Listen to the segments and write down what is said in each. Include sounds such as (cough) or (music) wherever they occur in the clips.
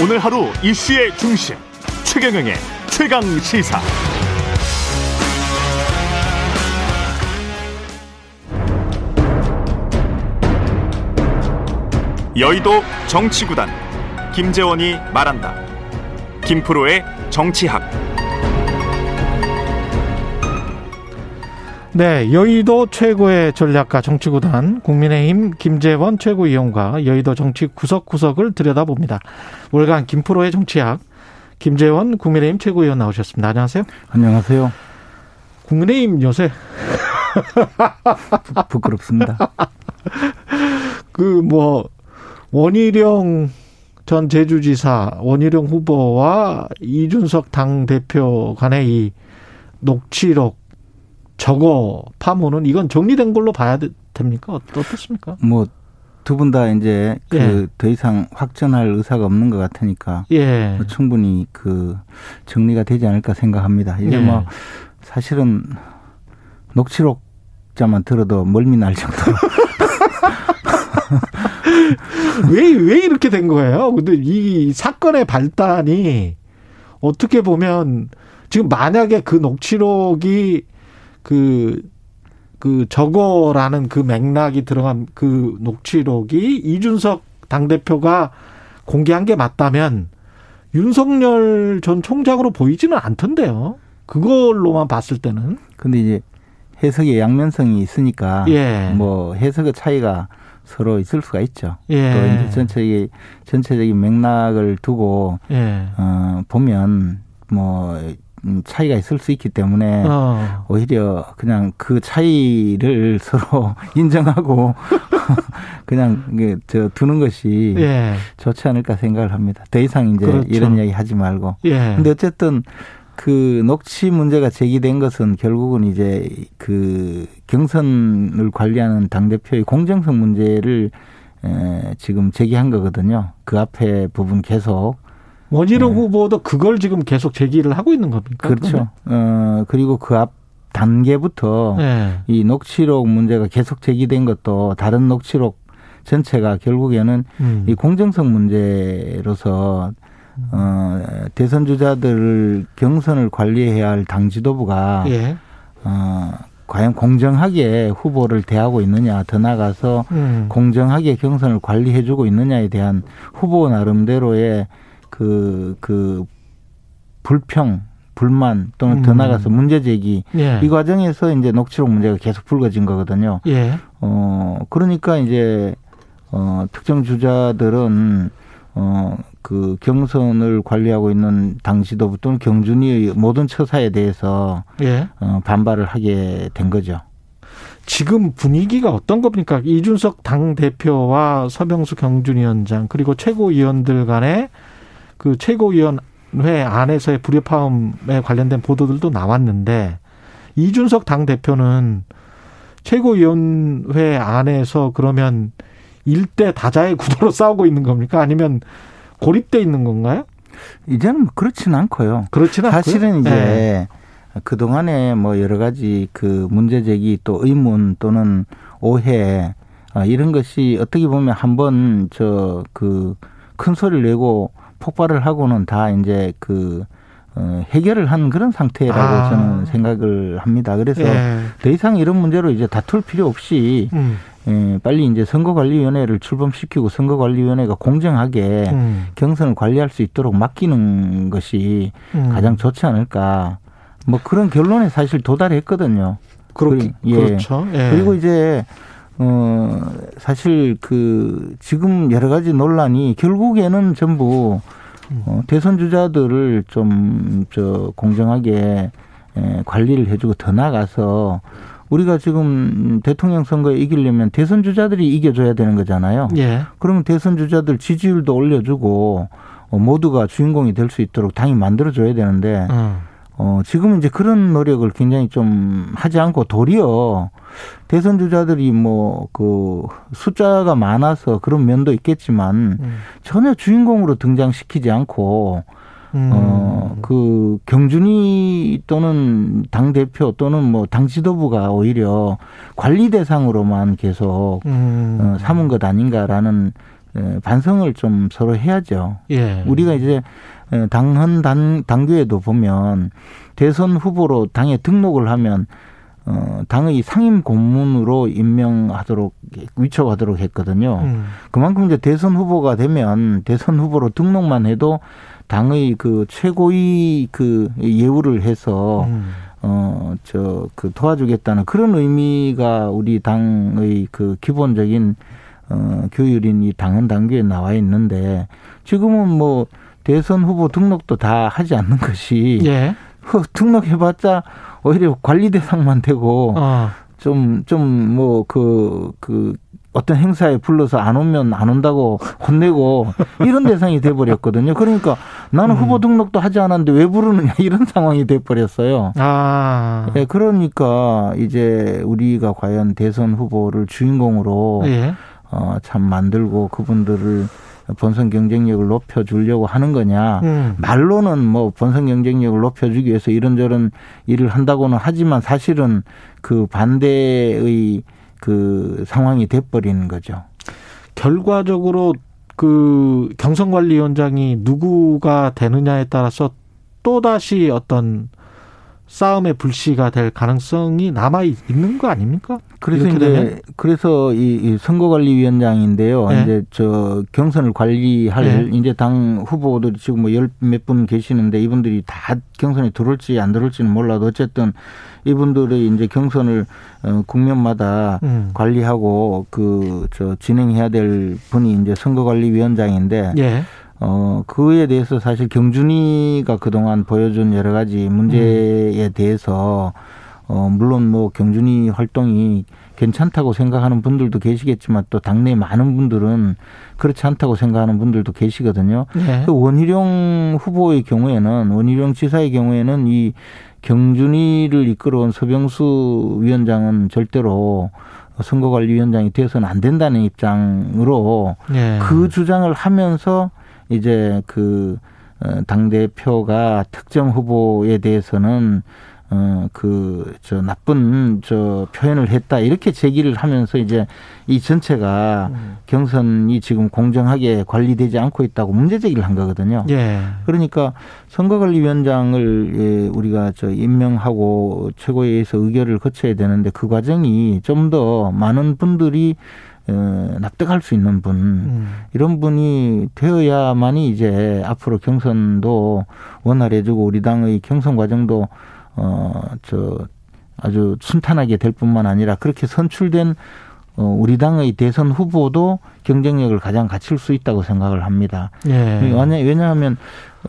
오늘 하루 이슈의 중심 최경영의 최강 시사. 여의도 정치구단 김재원이 말한다. 김프로의 정치학. 네, 여의도 최고의 전략가 정치구단 국민의힘 김재원 최고위원과 여의도 정치 구석구석을 들여다봅니다. 월간 김프로의 정치학 김재원 국민의힘 최고위원 나오셨습니다. 안녕하세요. 안녕하세요. 국민의힘 요새 부, 끄럽습니다 (laughs) 그 뭐 원희룡 전 제주지사 원희룡 후보와 이준석 당 대표 간의 이 녹취록 저거 파문은 이건 정리된 걸로 봐야 됩니까? 어떻습니까? 뭐 두 분 다 이제 그더 예. 이상 확전할 의사가 없는 것 같으니까 예. 뭐 충분히 그 정리가 되지 않을까 생각합니다. 이제 예. 뭐 사실은 녹취록자만 들어도 멀미 날 정도로 (laughs) 왜, 왜 이렇게 된 거예요? 근데 이 사건의 발단이 어떻게 보면 지금 만약에 그 녹취록이 그, 그 저거라는 그 맥락이 들어간 그 녹취록이 이준석 당대표가 공개한 게 맞다면 윤석열 전 총장으로 보이지는 않던데요. 그걸로만 봤을 때는. 근데 이제 해석의 양면성이 있으니까 예. 뭐 해석의 차이가 서로 있을 수가 있죠. 예. 또 이제 전체적인 전체적인 맥락을 두고 예. 어 보면 뭐 음, 차이가 있을 수 있기 때문에 어. 오히려 그냥 그 차이를 (laughs) 서로 인정하고 (laughs) 그냥 저 두는 것이 예. 좋지 않을까 생각을 합니다. 더 이상 이제 그렇죠. 이런 이야기 하지 말고. 예. 근데 어쨌든 그 녹취 문제가 제기된 것은 결국은 이제 그 경선을 관리하는 당 대표의 공정성 문제를 에 지금 제기한 거거든요. 그 앞에 부분 계속 원희룡 네. 후보도 그걸 지금 계속 제기를 하고 있는 겁니까? 그렇죠. 어 그리고 그 앞 단계부터 네. 이 녹취록 문제가 계속 제기된 것도 다른 녹취록 전체가 결국에는 음. 이 공정성 문제로서 어, 대선 주자들 경선을 관리해야 할 당 지도부가 예. 어, 과연 공정하게 후보를 대하고 있느냐, 더 나가서 음. 공정하게 경선을 관리해주고 있느냐에 대한 후보 나름대로의 그, 그, 불평, 불만 또는 음. 더 나가서 문제 제기 예. 이 과정에서 이제 녹취록 문제가 계속 불거진 거거든요. 예. 어, 그러니까 이제 어, 특정 주자들은 어, 그 경선을 관리하고 있는 당 지도부 또는 경준이의 모든 처사에 대해서 예. 어, 반발을 하게 된 거죠. 지금 분위기가 어떤 겁니까? 이준석 당 대표와 서병수 경준 위원장 그리고 최고위원들 간의 그 최고위원회 안에서의 불협화음에 관련된 보도들도 나왔는데 이준석 당 대표는 최고위원회 안에서 그러면 일대 다자의 구도로 (laughs) 싸우고 있는 겁니까? 아니면 고립돼 있는 건가요? 이제는 뭐 그렇지는 않고요. 그렇지는 사실은 이제 네. 그 동안에 뭐 여러 가지 그 문제 제기 또 의문 또는 오해 아, 이런 것이 어떻게 보면 한번 저 그 큰 소리를 내고 폭발을 하고는 다 이제 그 어, 해결을 한 그런 상태라고 아. 저는 생각을 합니다. 그래서 예. 더 이상 이런 문제로 이제 다툴 필요 없이 음. 예, 빨리 이제 선거관리위원회를 출범시키고 선거관리위원회가 공정하게 음. 경선을 관리할 수 있도록 맡기는 것이 음. 가장 좋지 않을까. 뭐 그런 결론에 사실 도달했거든요. 그렇, 예. 그렇죠. 예. 그리고 이제 어 사실 그 지금 여러 가지 논란이 결국에는 전부 어, 대선 주자들을 좀 저 공정하게 에, 관리를 해주고 더 나가서 우리가 지금 대통령 선거에 이기려면 대선 주자들이 이겨줘야 되는 거잖아요. 예. 그러면 대선 주자들 지지율도 올려주고 어, 모두가 주인공이 될 수 있도록 당이 만들어줘야 되는데 음. 어, 지금 이제 그런 노력을 굉장히 좀 하지 않고 도리어 대선 주자들이 뭐 그 숫자가 많아서 그런 면도 있겠지만 음. 전혀 주인공으로 등장시키지 않고 음. 어, 그 경준이 또는 당 대표 또는 뭐당 지도부가 오히려 관리 대상으로만 계속 음. 어, 삼은 것 아닌가라는 반성을 좀 서로 해야죠. 예. 우리가 이제 당헌 당, 당규에도 보면 대선 후보로 당에 등록을 하면 어, 당의 상임 고문으로 임명하도록 위촉하도록 했거든요. 음. 그만큼 이제 대선 후보가 되면 대선 후보로 등록만 해도 당의 그 최고위 그 예우를 해서 음. 어 저 그 도와주겠다는 그런 의미가 우리 당의 그 기본적인 어 교율인 이 당헌 당규에 나와 있는데 지금은 뭐 대선 후보 등록도 다 하지 않는 것이 예. 등록해봤자 오히려 관리 대상만 되고 어. 좀좀 뭐 그그 그 어떤 행사에 불러서 안 오면 안 온다고 혼내고 이런 대상이 돼 버렸거든요. 그러니까 나는 음. 후보 등록도 하지 않았는데 왜 부르느냐 이런 상황이 돼 버렸어요. 아. 예, 그러니까 이제 우리가 과연 대선 후보를 주인공으로 예. 어, 참 만들고 그분들을 본선 경쟁력을 높여주려고 하는 거냐. 음. 말로는 뭐 본선 경쟁력을 높여주기 위해서 이런저런 일을 한다고는 하지만 사실은 그 반대의 그 상황이 돼버리는 거죠. 결과적으로 그 경선관리위원장이 누구가 되느냐에 따라서 또다시 어떤 싸움의 불씨가 될 가능성이 남아 있는 거 아닙니까? 그래서 이제 되면? 그래서 이, 이 선거관리위원장인데요. 네. 이제 저 경선을 관리할 네. 이제 당 후보들이 지금 뭐 열 몇 분 계시는데 이분들이 다 경선에 들어올지 안 들어올지는 몰라도 어쨌든 이분들의 이제 경선을 어, 국면마다 음. 관리하고 그 저 진행해야 될 분이 이제 선거관리위원장인데. 네. 어, 그에 대해서 사실 경준이가 그동안 보여준 여러 가지 문제에 음. 대해서 어, 물론 뭐 경준이 활동이 괜찮다고 생각하는 분들도 계시겠지만 또 당내 많은 분들은 그렇지 않다고 생각하는 분들도 계시거든요. 네. 그 원희룡 후보의 경우에는 원희룡 지사의 경우에는 이 경준이를 이끌어온 서병수 위원장은 절대로 선거관리위원장이 되어서는 안 된다는 입장으로 네. 그 주장을 하면서 이제 그 어, 당 대표가 특정 후보에 대해서는 어, 그, 저, 나쁜, 저, 표현을 했다. 이렇게 제기를 하면서 이제 이 전체가 음. 경선이 지금 공정하게 관리되지 않고 있다고 문제 제기를 한 거거든요. 예. 그러니까 선거관리위원장을 예, 우리가 저 임명하고 최고위에서 의결을 거쳐야 되는데 그 과정이 좀 더 많은 분들이 어, 납득할 수 있는 분 음. 이런 분이 되어야만이 이제 앞으로 경선도 원활해지고 우리 당의 경선 과정도 어저 아주 순탄하게 될 뿐만 아니라 그렇게 선출된 어, 우리 당의 대선 후보도 경쟁력을 가장 갖출 수 있다고 생각을 합니다. 예. 왜냐하면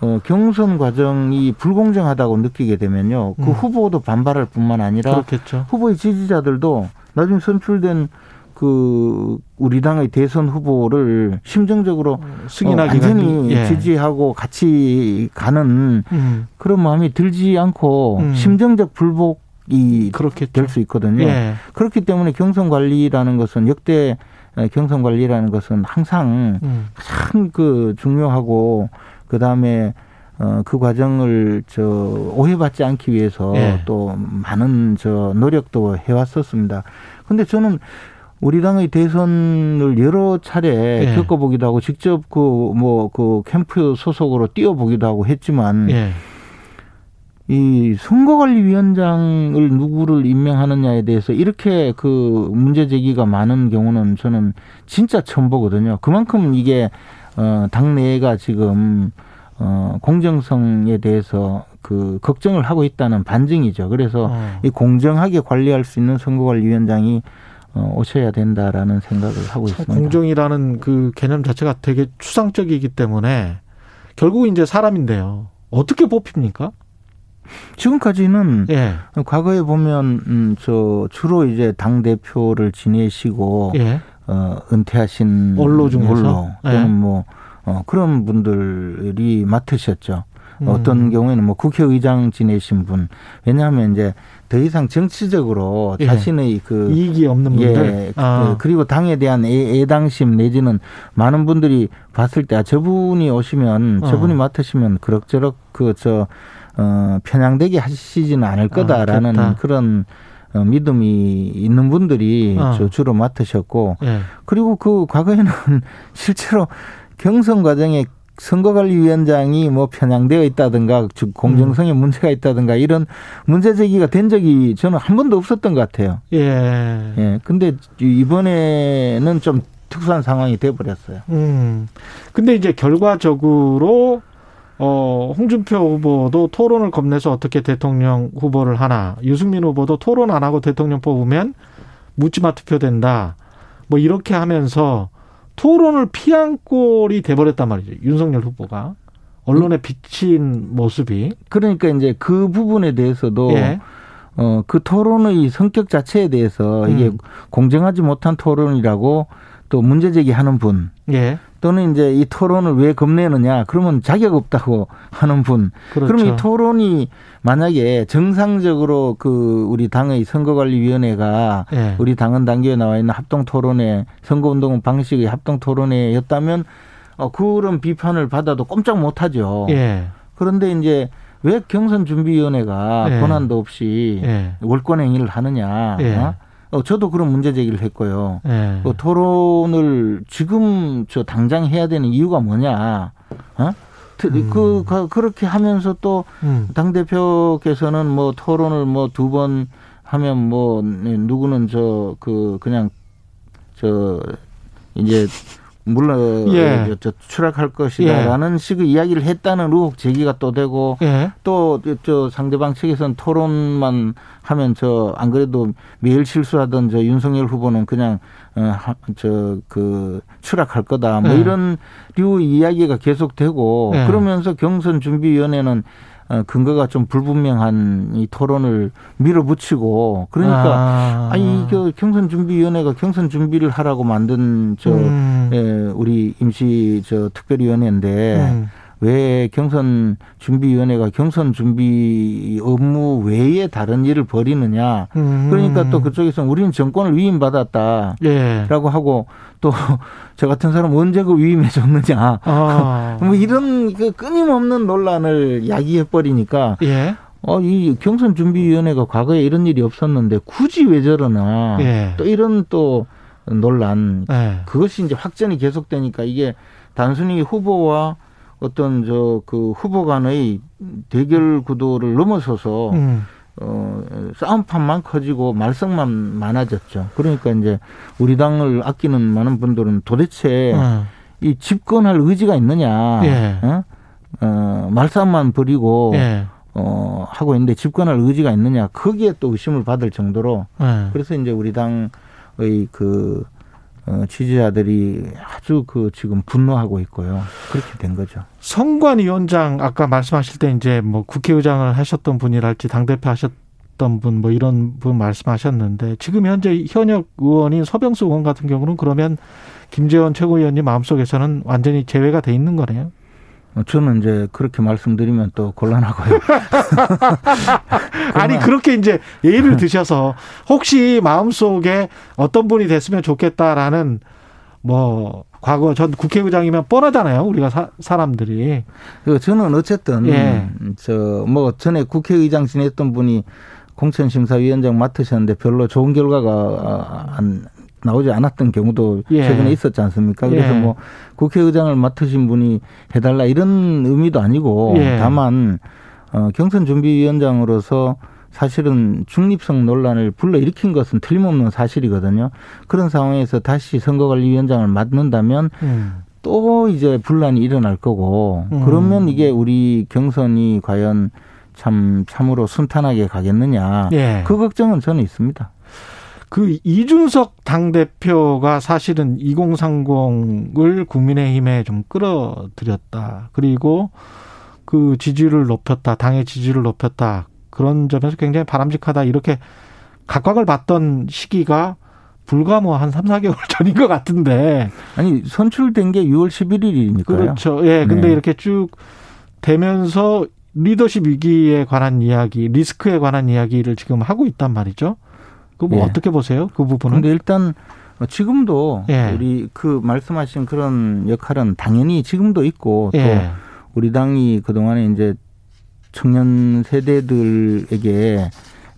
어, 경선 과정이 불공정하다고 느끼게 되면요, 그 음. 후보도 반발할 뿐만 아니라 그렇겠죠. 후보의 지지자들도 나중에 선출된 그 우리 당의 대선 후보를 심정적으로 어, 승인하기 어, 완전히 예. 지지하고 같이 가는 음. 그런 마음이 들지 않고 음. 심정적 불복이 그렇게 될 수 있거든요. 예. 그렇기 때문에 경선 관리라는 것은 역대 경선 관리라는 것은 항상 음. 가장 그 중요하고 그 다음에 어, 그 과정을 저 오해받지 않기 위해서 예. 또 많은 저 노력도 해왔었습니다. 근데 저는 우리 당의 대선을 여러 차례 예. 겪어보기도 하고 직접 그 뭐그 뭐 그 캠프 소속으로 뛰어보기도 하고 했지만 예. 이 선거관리위원장을 누구를 임명하느냐에 대해서 이렇게 그 문제 제기가 많은 경우는 저는 진짜 처음 보거든요. 그만큼 이게 어 당내가 지금 어 공정성에 대해서 그 걱정을 하고 있다는 반증이죠. 그래서 어. 이 공정하게 관리할 수 있는 선거관리위원장이 어, 오셔야 된다라는 생각을 하고 있습니다. 공정이라는 그 개념 자체가 되게 추상적이기 때문에 결국 이제 사람인데요. 어떻게 뽑힙니까? 지금까지는 예. 과거에 보면 음, 저 주로 이제 당 대표를 지내시고 예. 어, 은퇴하신 언로 중에서 언로 또는 예. 뭐 어, 그런 분들이 맡으셨죠. 음. 어떤 경우에는 뭐 국회의장 지내신 분 왜냐하면 이제 더 이상 정치적으로 예. 자신의 그 이익이 없는 분들 예, 아. 그, 그리고 당에 대한 애, 당심 내지는 많은 분들이 봤을 때 아, 저분이 오시면 어. 저분이 맡으시면 그럭저럭 그저 어, 편향되게 하시지는 않을 거다라는 아, 그런 어, 믿음이 있는 분들이 어. 주로 맡으셨고 예. 그리고 그 과거에는 (laughs) 실제로 경선 과정에 선거관리위원장이 뭐 편향되어 있다든가 즉 공정성에 음. 문제가 있다든가 이런 문제 제기가 된 적이 저는 한 번도 없었던 것 같아요. 예. 예. 근데 이번에는 좀 특수한 상황이 돼 버렸어요. 음. 근데 이제 결과적으로 어, 홍준표 후보도 토론을 겁내서 어떻게 대통령 후보를 하나, 유승민 후보도 토론 안 하고 대통령 뽑으면 묻지마 투표된다. 뭐 이렇게 하면서 토론을 피한 꼴이 돼버렸단 말이죠. 윤석열 후보가. 언론에 비친 모습이. 그러니까 이제 그 부분에 대해서도 예. 어, 그 토론의 성격 자체에 대해서 이게 음. 공정하지 못한 토론이라고 또 문제 제기하는 분. 예. 또는 이제 이 토론을 왜 겁내느냐 그러면 자격 없다고 하는 분 그렇죠. 그러면 이 토론이 만약에 정상적으로 그 우리 당의 선거관리위원회가 예. 우리 당헌 단계에 나와 있는 합동 토론회 선거운동 방식의 합동 토론회였다면 어 그런 비판을 받아도 꼼짝 못하죠. 예. 그런데 이제 왜 경선 준비위원회가 예. 권한도 없이 예. 월권 행위를 하느냐? 예. 어? 어, 저도 그런 문제 제기를 했고요. 네. 그 토론을 지금 저 당장 해야 되는 이유가 뭐냐? 어? 음. 그, 그, 그렇게 하면서 또, 음. 당대표께서는 뭐 토론을 뭐 두 번 하면 뭐, 누구는 저, 그, 그냥, 저, 이제 물론 예. 저, 추락할 것이다라는 예. 식의 이야기를 했다는 의혹 제기가 또 되고 예. 또저 상대방 측에서는 토론만 하면 저 안 그래도 매일 실수하던 저 윤석열 후보는 그냥 어, 저그 추락할 거다 뭐 예. 이런 류 이야기가 계속되고 예. 그러면서 경선 준비위원회는 어, 근거가 좀 불분명한 이 토론을 밀어붙이고 그러니까 아. 니 이거 경선 준비위원회가 경선 준비를 하라고 만든 저 음. 예, 우리 임시 저 특별위원회인데 음. 왜 경선 준비위원회가 경선 준비 업무 외에 다른 일을 벌이느냐. 음. 그러니까 또 그쪽에서 우리는 정권을 위임받았다라고 예. 하고 또 (laughs) 저 같은 사람 언제 그 위임해 줬느냐. 아. (laughs) 뭐 이런 그 끊임없는 논란을 야기해 버리니까 예. 어, 이 경선 준비위원회가 과거에 이런 일이 없었는데 굳이 왜 저러나. 예. 또 이런 또 논란. 예. 그것이 이제 확전이 계속되니까 이게 단순히 후보와 어떤 저 그 후보 간의 대결 구도를 넘어서서 음. 어, 싸움판만 커지고 말썽만 많아졌죠. 그러니까 이제 우리 당을 아끼는 많은 분들은 도대체 음. 이 집권할 의지가 있느냐, 예. 어? 어, 말싸움만 벌이고 예. 어, 하고 있는데 집권할 의지가 있느냐, 거기에 또 의심을 받을 정도로 예. 그래서 이제 우리 당의 그 어, 지지자들이 아주 그 지금 분노하고 있고요. 그렇게 된 거죠. 선관위원장 아까 말씀하실 때 이제 뭐 국회의장을 하셨던 분이랄지 당대표 하셨던 분 뭐 이런 분 말씀하셨는데 지금 현재 현역 의원인 서병수 의원 같은 경우는 그러면 김재원 최고위원님 마음속에서는 완전히 제외가 돼 있는 거네요. 어, 저는 이제 그렇게 말씀드리면 또 곤란하고요. (laughs) 아니 그렇게 이제 예의를 드셔서 혹시 마음속에 어떤 분이 됐으면 좋겠다라는 뭐 과거 전 국회의장이면 뻔하잖아요. 우리가 사, 사람들이. 그 저는 어쨌든 예. 저뭐 전에 국회의장 지냈던 분이 공천심사위원장 맡으셨는데 별로 좋은 결과가 안 나오지 않았던 경우도 예. 최근에 있었지 않습니까? 그래서 예. 뭐 국회의장을 맡으신 분이 해달라 이런 의미도 아니고 예. 다만 어, 경선 준비위원장으로서 사실은 중립성 논란을 불러일으킨 것은 틀림없는 사실이거든요. 그런 상황에서 다시 선거관리위원장을 맡는다면 음. 또 이제 분란이 일어날 거고 음. 그러면 이게 우리 경선이 과연 참 참으로 순탄하게 가겠느냐 예. 그 걱정은 저는 있습니다. 그 이준석 당대표가 사실은 2030을 국민의힘에 좀 끌어들였다. 그리고 그 지지율을 높였다. 당의 지지율을 높였다. 그런 점에서 굉장히 바람직하다. 이렇게 각광을 받던 시기가 불과 뭐 한 3, 4개월 (laughs) 전인 것 같은데. 아니, 선출된 게 6월 11일이니까요. 그렇죠. 예. 근데 네. 이렇게 쭉 되면서 리더십 위기에 관한 이야기, 리스크에 관한 이야기를 지금 하고 있단 말이죠. 그뭐 예. 어떻게 보세요? 그 부분은? 근데 일단 지금도 예. 우리 그 말씀하신 그런 역할은 당연히 지금도 있고 또 예. 우리 당이 그동안에 이제 청년 세대들에게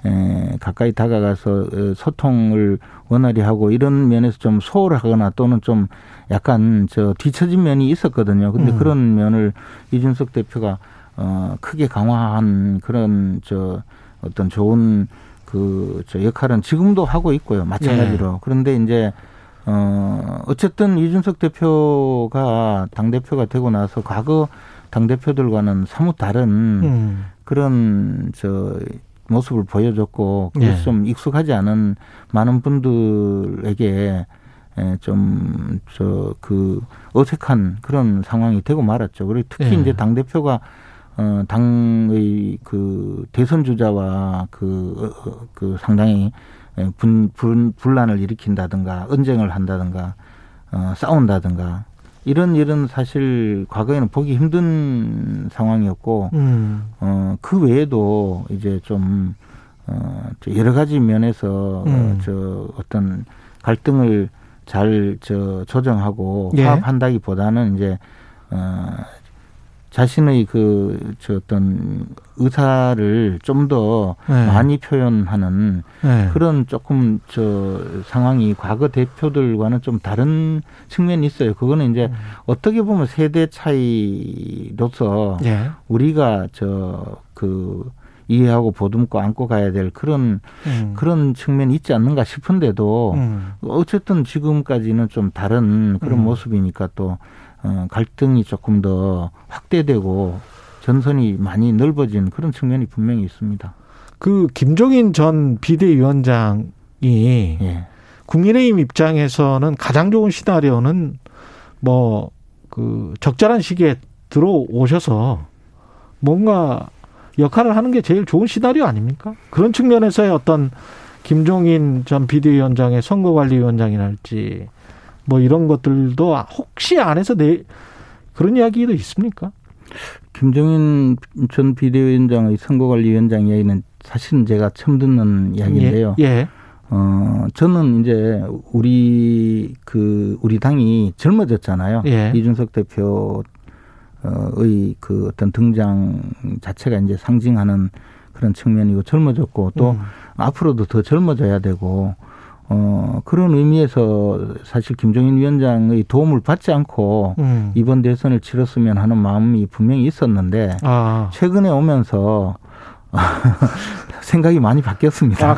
에, 가까이 다가가서 어, 소통을 원활히 하고 이런 면에서 좀 소홀하거나 또는 좀 약간 저 뒤처진 면이 있었거든요. 근데 음. 그런 면을 이준석 대표가 어 크게 강화한 그런 저 어떤 좋은 그 저 역할은 지금도 하고 있고요. 마찬가지로. 네. 그런데 이제 어 어쨌든 이준석 대표가 당 대표가 되고 나서 과거 당 대표들과는 사뭇 다른 음. 그런 저 모습을 보여줬고 그래서 예. 좀 익숙하지 않은 많은 분들에게 좀 저 그 어색한 그런 상황이 되고 말았죠. 그리고 특히 예. 이제 당 대표가 어 당의 그 대선 주자와 그그 어, 어, 그 상당히 분, 분 분란을 일으킨다든가 언쟁을 한다든가 어 싸운다든가 이런 일은 사실 과거에는 보기 힘든 상황이었고 음. 어 그 외에도 이제 좀 어, 여러 가지 면에서 음. 저 어떤 갈등을 잘 저 조정하고 예. 화합한다기보다는 이제 어 자신의 그, 저 어떤 의사를 좀더 네. 많이 표현하는 네. 그런 조금 저 상황이 과거 대표들과는 좀 다른 측면이 있어요. 그거는 이제 음. 어떻게 보면 세대 차이로서 네. 우리가 저그 이해하고 보듬고 안고 가야 될 그런 음. 그런 측면이 있지 않는가 싶은데도 음. 어쨌든 지금까지는 좀 다른 그런 음. 모습이니까 또 어, 갈등이 조금 더 확대되고 전선이 많이 넓어진 그런 측면이 분명히 있습니다. 그 김종인 전 비대위원장이 예. 국민의힘 입장에서는 가장 좋은 시나리오는 뭐 그 적절한 시기에 들어오셔서 뭔가 역할을 하는 게 제일 좋은 시나리오 아닙니까? 그런 측면에서의 어떤 김종인 전 비대위원장의 선거관리위원장이랄지 뭐 이런 것들도 혹시 안에서 내 그런 이야기도 있습니까? 김종인 전 비대위원장의 선거관리위원장 이야기는 사실은 제가 처음 듣는 이야기인데요. 예. 예. 어, 저는 이제 우리 그 우리 당이 젊어졌잖아요. 예. 이준석 대표의 그 어떤 등장 자체가 이제 상징하는 그런 측면이고 젊어졌고 또 음. 앞으로도 더 젊어져야 되고 어, 그런 의미에서 사실 김종인 위원장의 도움을 받지 않고 음. 이번 대선을 치렀으면 하는 마음이 분명히 있었는데 아. 최근에 오면서 (laughs) 생각이 많이 바뀌었습니다. 아,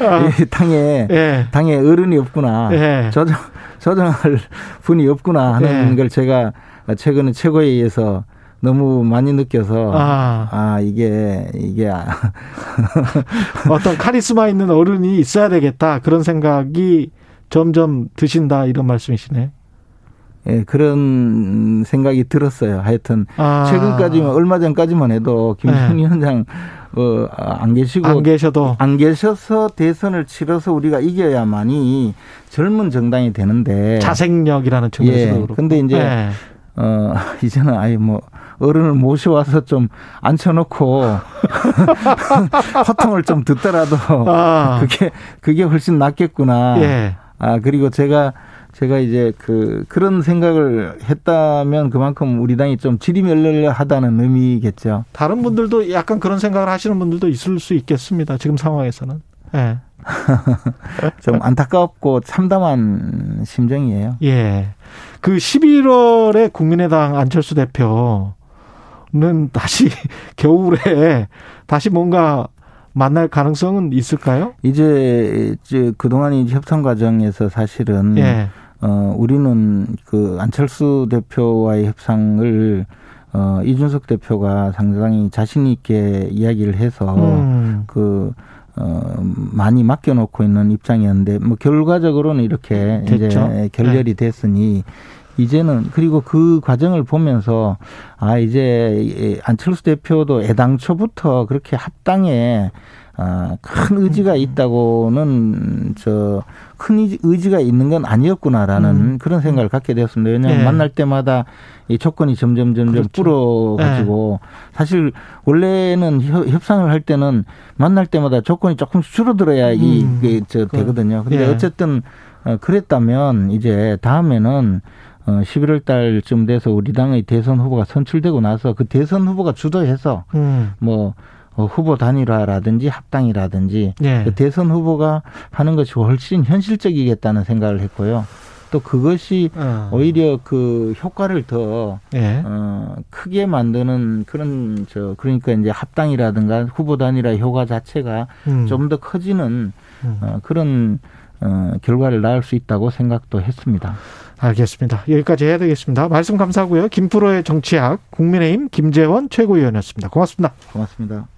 아. (laughs) 당에 예. 당에 어른이 없구나. 예. 조정 조정할 분이 없구나 하는 예. 걸 제가 최근에 최고회의에서 너무 많이 느껴서 아, 아 이게 이게 (laughs) 어떤 카리스마 있는 어른이 있어야 되겠다 그런 생각이 점점 드신다 이런 말씀이시네. 예, 그런 생각이 들었어요. 하여튼 아. 최근까지만 얼마 전까지만 해도 김승희 네. 위원장 어, 안 계시고 안 계셔도 안 계셔서 대선을 치러서 우리가 이겨야만이 젊은 정당이 되는데 자생력이라는 측면에서 예. 근데 이제 네. 어 (laughs) 이제는 아예 뭐 어른을 모셔와서 좀 앉혀놓고 (laughs) 화통을 좀 듣더라도 아. 그게 그게 훨씬 낫겠구나. 예. 아 그리고 제가 제가 이제 그 그런 생각을 했다면 그만큼 우리 당이 좀 지리멸렬하다는 의미겠죠. 다른 분들도 약간 그런 생각을 하시는 분들도 있을 수 있겠습니다. 지금 상황에서는. 예. (laughs) 좀 안타깝고 참담한 심정이에요. 예. 그 11월에 국민의당 안철수 대표 는 다시 (laughs) 겨울에 다시 뭔가 만날 가능성은 있을까요? 이제 이제 그동안 이 협상 과정에서 사실은 예. 어 우리는 그 안철수 대표와의 협상을 어 이준석 대표가 상당히 자신 있게 이야기를 해서 음. 그 어, 많이 맡겨놓고 있는 입장이었는데, 뭐, 결과적으로는 이렇게 됐죠? 이제 결렬이 네. 됐으니, 이제는 그리고 그 과정을 보면서 아 이제 안철수 대표도 애당초부터 그렇게 합당에 아, 큰 의지가 있다고는 저 큰 의지가 있는 건 아니었구나라는 음. 그런 생각을 갖게 되었습니다. 왜냐하면 네. 만날 때마다 이 조건이 점점 점점 그렇죠. 불어가지고 네. 사실 원래는 협상을 할 때는 만날 때마다 조건이 조금씩 줄어들어야 음. 이게 저 되거든요. 근데 네. 어쨌든 어, 그랬다면 이제 다음에는 어, 11월 달쯤 돼서 우리 당의 대선 후보가 선출되고 나서 그 대선 후보가 주도해서 음. 뭐 어, 후보 단일화라든지 합당이라든지 예. 그 대선 후보가 하는 것이 훨씬 현실적이겠다는 생각을 했고요. 또 그것이 어. 오히려 그 효과를 더 예. 어, 크게 만드는 그런 저 그러니까 이제 합당이라든가 후보 단일화 효과 자체가 음. 좀더 커지는 음. 어, 그런 어, 결과를 낳을 수 있다고 생각도 했습니다. 알겠습니다. 여기까지 해야 되겠습니다. 말씀 감사하고요. 김프로의 정치학 국민의힘 김재원 최고위원이었습니다. 고맙습니다. 고맙습니다.